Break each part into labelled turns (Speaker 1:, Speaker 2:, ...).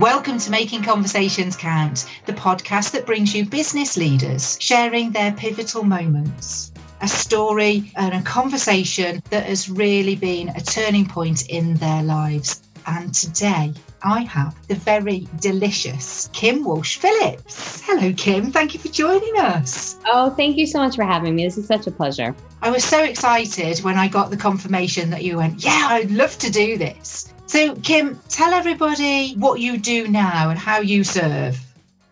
Speaker 1: Welcome to Making Conversations Count, the podcast that brings you business leaders sharing their pivotal moments. A story and a conversation that has really been a turning point in their lives. And today I have the very delicious Kim Walsh Phillips. Hello, Kim. Thank you for joining us.
Speaker 2: Oh, thank you so much for having me. This is such a pleasure.
Speaker 1: I was so excited when I got the confirmation that you went, Yeah, I'd love to do this. So, Kim, tell everybody what you do now and how you serve.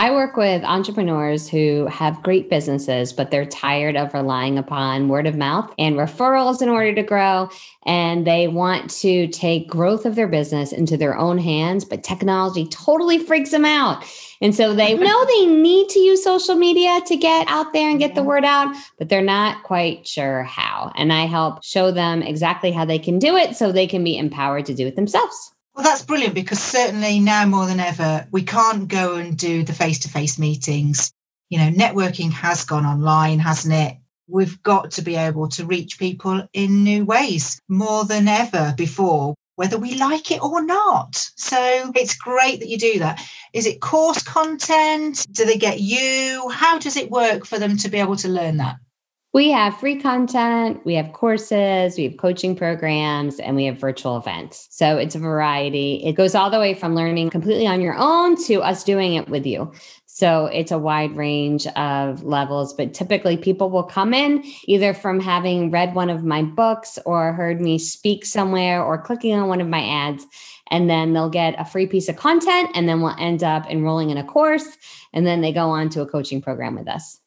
Speaker 2: I work with entrepreneurs who have great businesses, but they're tired of relying upon word of mouth and referrals in order to grow. And they want to take growth of their business into their own hands, but technology totally freaks them out. And so they know they need to use social media to get out there and get the word out, but they're not quite sure how. And I help show them exactly how they can do it so they can be empowered to do it themselves.
Speaker 1: Well, that's brilliant because certainly now more than ever, we can't go and do the face to face meetings. You know, networking has gone online, hasn't it? We've got to be able to reach people in new ways more than ever before whether we like it or not. So it's great that you do that. Is it course content? Do they get you? How does it work for them to be able to learn that?
Speaker 2: We have free content, we have courses, we have coaching programs, and we have virtual events. So it's a variety. It goes all the way from learning completely on your own to us doing it with you. So it's a wide range of levels, but typically people will come in either from having read one of my books or heard me speak somewhere or clicking on one of my ads. And then they'll get a free piece of content and then we'll end up enrolling in a course. And then they go on to a coaching program with us.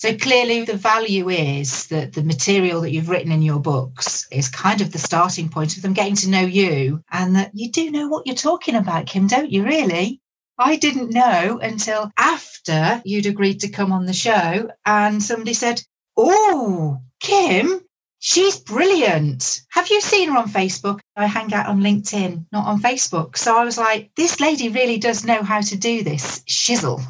Speaker 1: So clearly, the value is that the material that you've written in your books is kind of the starting point of them getting to know you and that you do know what you're talking about, Kim, don't you, really? I didn't know until after you'd agreed to come on the show and somebody said, Oh, Kim, she's brilliant. Have you seen her on Facebook? I hang out on LinkedIn, not on Facebook. So I was like, this lady really does know how to do this shizzle.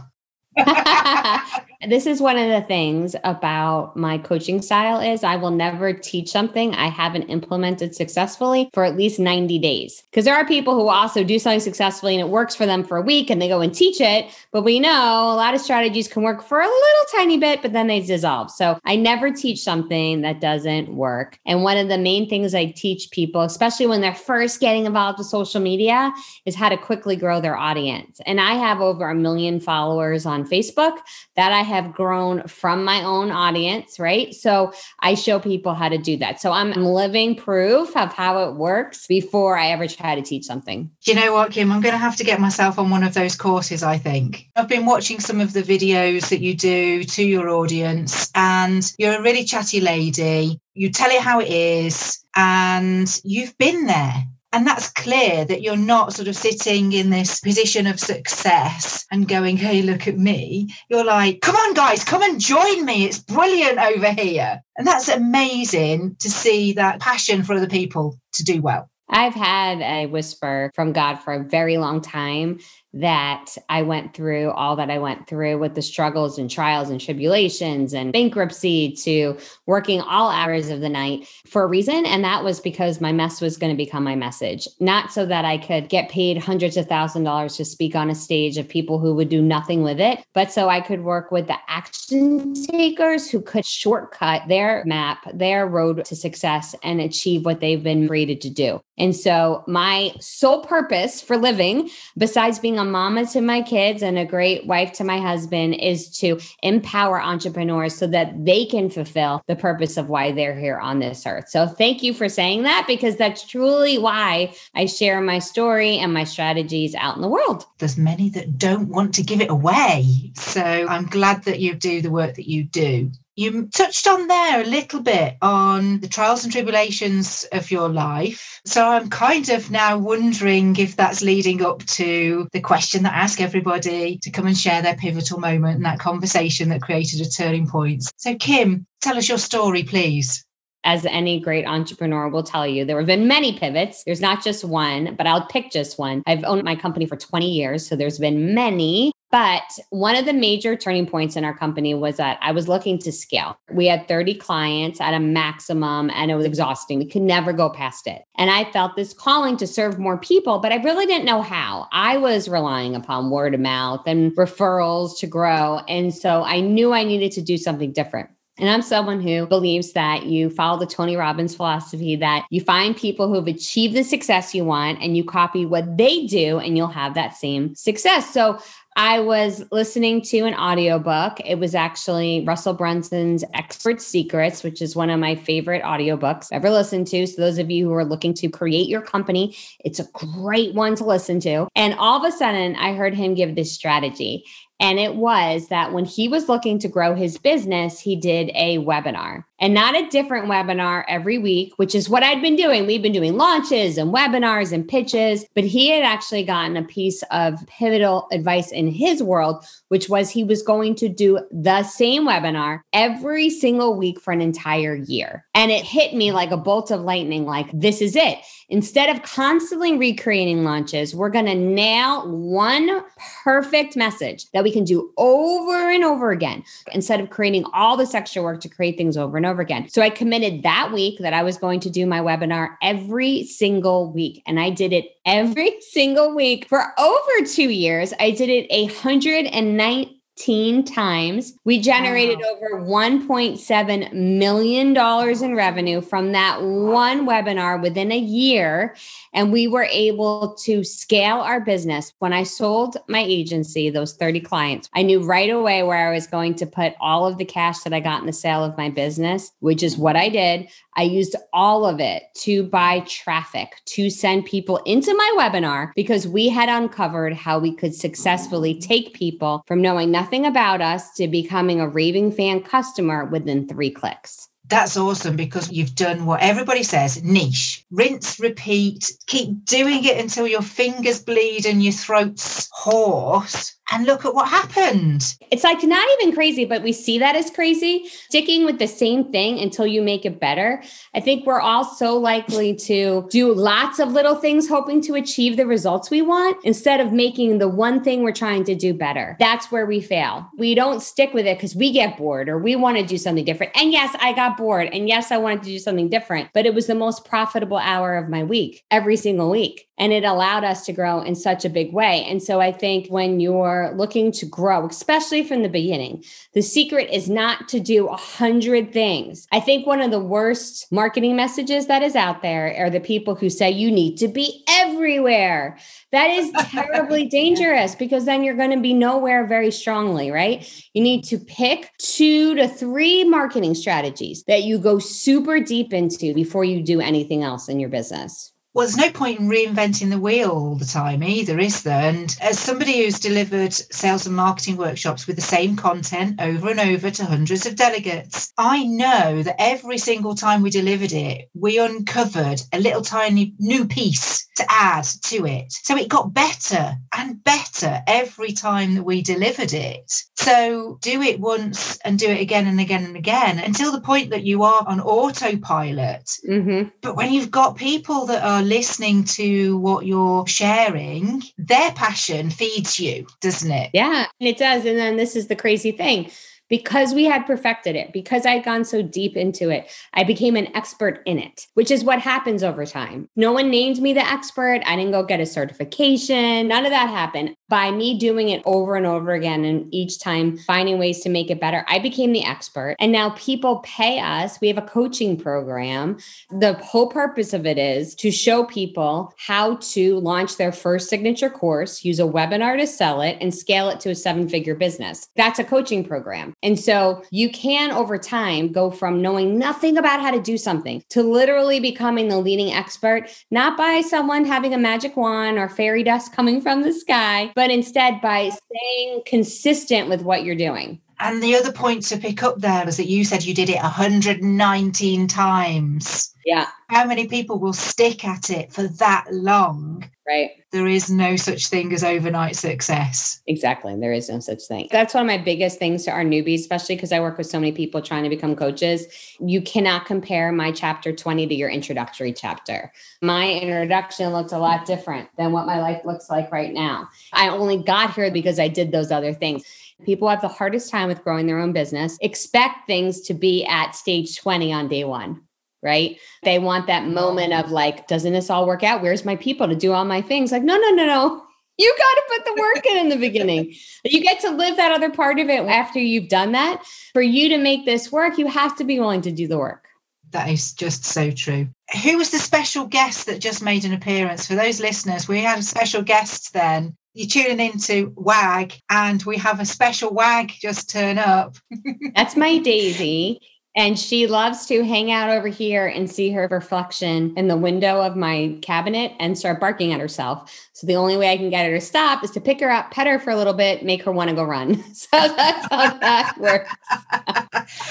Speaker 2: this is one of the things about my coaching style is I will never teach something I haven't implemented successfully for at least 90 days. Because there are people who also do something successfully and it works for them for a week and they go and teach it. But we know a lot of strategies can work for a little tiny bit, but then they dissolve. So I never teach something that doesn't work. And one of the main things I teach people, especially when they're first getting involved with social media, is how to quickly grow their audience. And I have over a million followers on Facebook that I have grown from my own audience, right? So I show people how to do that. So I'm living proof of how it works before I ever try to teach something.
Speaker 1: Do you know what, Kim? I'm going to have to get myself on one of those courses, I think. I've been watching some of the videos that you do to your audience, and you're a really chatty lady. You tell it how it is, and you've been there. And that's clear that you're not sort of sitting in this position of success and going, hey, look at me. You're like, come on, guys, come and join me. It's brilliant over here. And that's amazing to see that passion for other people to do well.
Speaker 2: I've had a whisper from God for a very long time that I went through all that I went through with the struggles and trials and tribulations and bankruptcy to working all hours of the night for a reason. And that was because my mess was going to become my message, not so that I could get paid hundreds of thousand dollars to speak on a stage of people who would do nothing with it, but so I could work with the action takers who could shortcut their map, their road to success and achieve what they've been created to do. And so my sole purpose for living, besides being a mama to my kids and a great wife to my husband is to empower entrepreneurs so that they can fulfill the purpose of why they're here on this earth. So thank you for saying that because that's truly why I share my story and my strategies out in the world.
Speaker 1: There's many that don't want to give it away. So I'm glad that you do the work that you do. You touched on there a little bit on the trials and tribulations of your life. So I'm kind of now wondering if that's leading up to the question that I ask everybody to come and share their pivotal moment and that conversation that created a turning point. So, Kim, tell us your story, please
Speaker 2: as any great entrepreneur will tell you, there have been many pivots. There's not just one, but I'll pick just one. I've owned my company for 20 years. So there's been many But one of the major turning points in our company was that I was looking to scale. We had 30 clients at a maximum and it was exhausting. We could never go past it. And I felt this calling to serve more people, but I really didn't know how. I was relying upon word of mouth and referrals to grow. And so I knew I needed to do something different. And I'm someone who believes that you follow the Tony Robbins philosophy that you find people who have achieved the success you want and you copy what they do and you'll have that same success. So I was listening to an audiobook. It was actually Russell Brunson's Expert Secrets, which is one of my favorite audiobooks ever listened to. So, those of you who are looking to create your company, it's a great one to listen to. And all of a sudden, I heard him give this strategy. And it was that when he was looking to grow his business, he did a webinar and not a different webinar every week, which is what I'd been doing. We've been doing launches and webinars and pitches, but he had actually gotten a piece of pivotal advice in his world, which was he was going to do the same webinar every single week for an entire year. And it hit me like a bolt of lightning like, this is it. Instead of constantly recreating launches, we're going to nail one perfect message that we we can do over and over again instead of creating all this extra work to create things over and over again. So I committed that week that I was going to do my webinar every single week. And I did it every single week for over two years. I did it 119 15 times. We generated wow. over $1.7 million in revenue from that one webinar within a year. And we were able to scale our business. When I sold my agency, those 30 clients, I knew right away where I was going to put all of the cash that I got in the sale of my business, which is what I did. I used all of it to buy traffic, to send people into my webinar because we had uncovered how we could successfully take people from knowing nothing about us to becoming a raving fan customer within three clicks.
Speaker 1: That's awesome because you've done what everybody says niche, rinse, repeat, keep doing it until your fingers bleed and your throat's hoarse and look at what happened.
Speaker 2: It's like not even crazy, but we see that as crazy. Sticking with the same thing until you make it better. I think we're all so likely to do lots of little things hoping to achieve the results we want instead of making the one thing we're trying to do better. That's where we fail. We don't stick with it because we get bored or we want to do something different. And yes, I got bored. And yes, I wanted to do something different, but it was the most profitable hour of my week every single week. And it allowed us to grow in such a big way. And so I think when you're looking to grow, especially from the beginning, the secret is not to do a hundred things. I think one of the worst marketing messages that is out there are the people who say you need to be everywhere. That is terribly dangerous because then you're going to be nowhere very strongly, right? You need to pick two to three marketing strategies that you go super deep into before you do anything else in your business.
Speaker 1: Well, there's no point in reinventing the wheel all the time either, is there? And as somebody who's delivered sales and marketing workshops with the same content over and over to hundreds of delegates, I know that every single time we delivered it, we uncovered a little tiny new piece to add to it. So it got better and better every time that we delivered it. So do it once and do it again and again and again until the point that you are on autopilot. Mm-hmm. But when you've got people that are listening to what you're sharing, their passion feeds you, doesn't it?
Speaker 2: Yeah, it does. And then this is the crazy thing because we had perfected it, because I'd gone so deep into it, I became an expert in it, which is what happens over time. No one named me the expert. I didn't go get a certification. None of that happened. By me doing it over and over again and each time finding ways to make it better, I became the expert. And now people pay us. We have a coaching program. The whole purpose of it is to show people how to launch their first signature course, use a webinar to sell it, and scale it to a seven figure business. That's a coaching program. And so you can over time go from knowing nothing about how to do something to literally becoming the leading expert, not by someone having a magic wand or fairy dust coming from the sky, but instead by staying consistent with what you're doing.
Speaker 1: And the other point to pick up there was that you said you did it 119 times.
Speaker 2: Yeah.
Speaker 1: How many people will stick at it for that long?
Speaker 2: Right.
Speaker 1: There is no such thing as overnight success.
Speaker 2: Exactly. There is no such thing. That's one of my biggest things to our newbies, especially because I work with so many people trying to become coaches. You cannot compare my chapter 20 to your introductory chapter. My introduction looked a lot different than what my life looks like right now. I only got here because I did those other things. People have the hardest time with growing their own business, expect things to be at stage 20 on day one right? They want that moment of like, doesn't this all work out? Where's my people to do all my things? Like, no, no, no, no. You got to put the work in in the beginning. You get to live that other part of it after you've done that. For you to make this work, you have to be willing to do the work.
Speaker 1: That is just so true. Who was the special guest that just made an appearance? For those listeners, we had a special guest then. You're tuning into WAG, and we have a special WAG just turn up.
Speaker 2: That's my Daisy. And she loves to hang out over here and see her reflection in the window of my cabinet and start barking at herself. So the only way I can get her to stop is to pick her up, pet her for a little bit, make her want to go run. So that's how that works.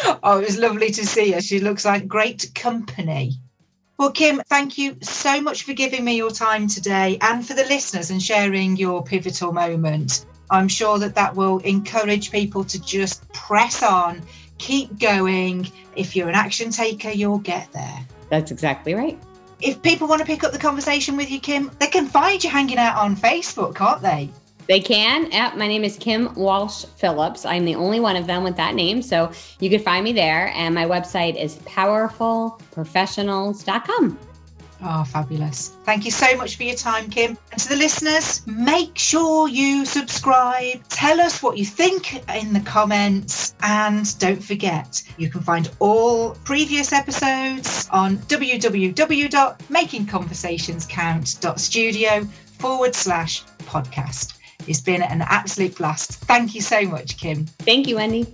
Speaker 1: oh, it was lovely to see her. She looks like great company. Well, Kim, thank you so much for giving me your time today and for the listeners and sharing your pivotal moment. I'm sure that that will encourage people to just press on keep going. If you're an action taker, you'll get there.
Speaker 2: That's exactly right.
Speaker 1: If people want to pick up the conversation with you, Kim, they can find you hanging out on Facebook, can't they?
Speaker 2: They can. Yep. My name is Kim Walsh Phillips. I'm the only one of them with that name. So you can find me there. And my website is powerfulprofessionals.com.
Speaker 1: Oh, fabulous. Thank you so much for your time, Kim. And to the listeners, make sure you subscribe. Tell us what you think in the comments. And don't forget, you can find all previous episodes on www.makingconversationscount.studio forward slash podcast. It's been an absolute blast. Thank you so much, Kim.
Speaker 2: Thank you, Wendy.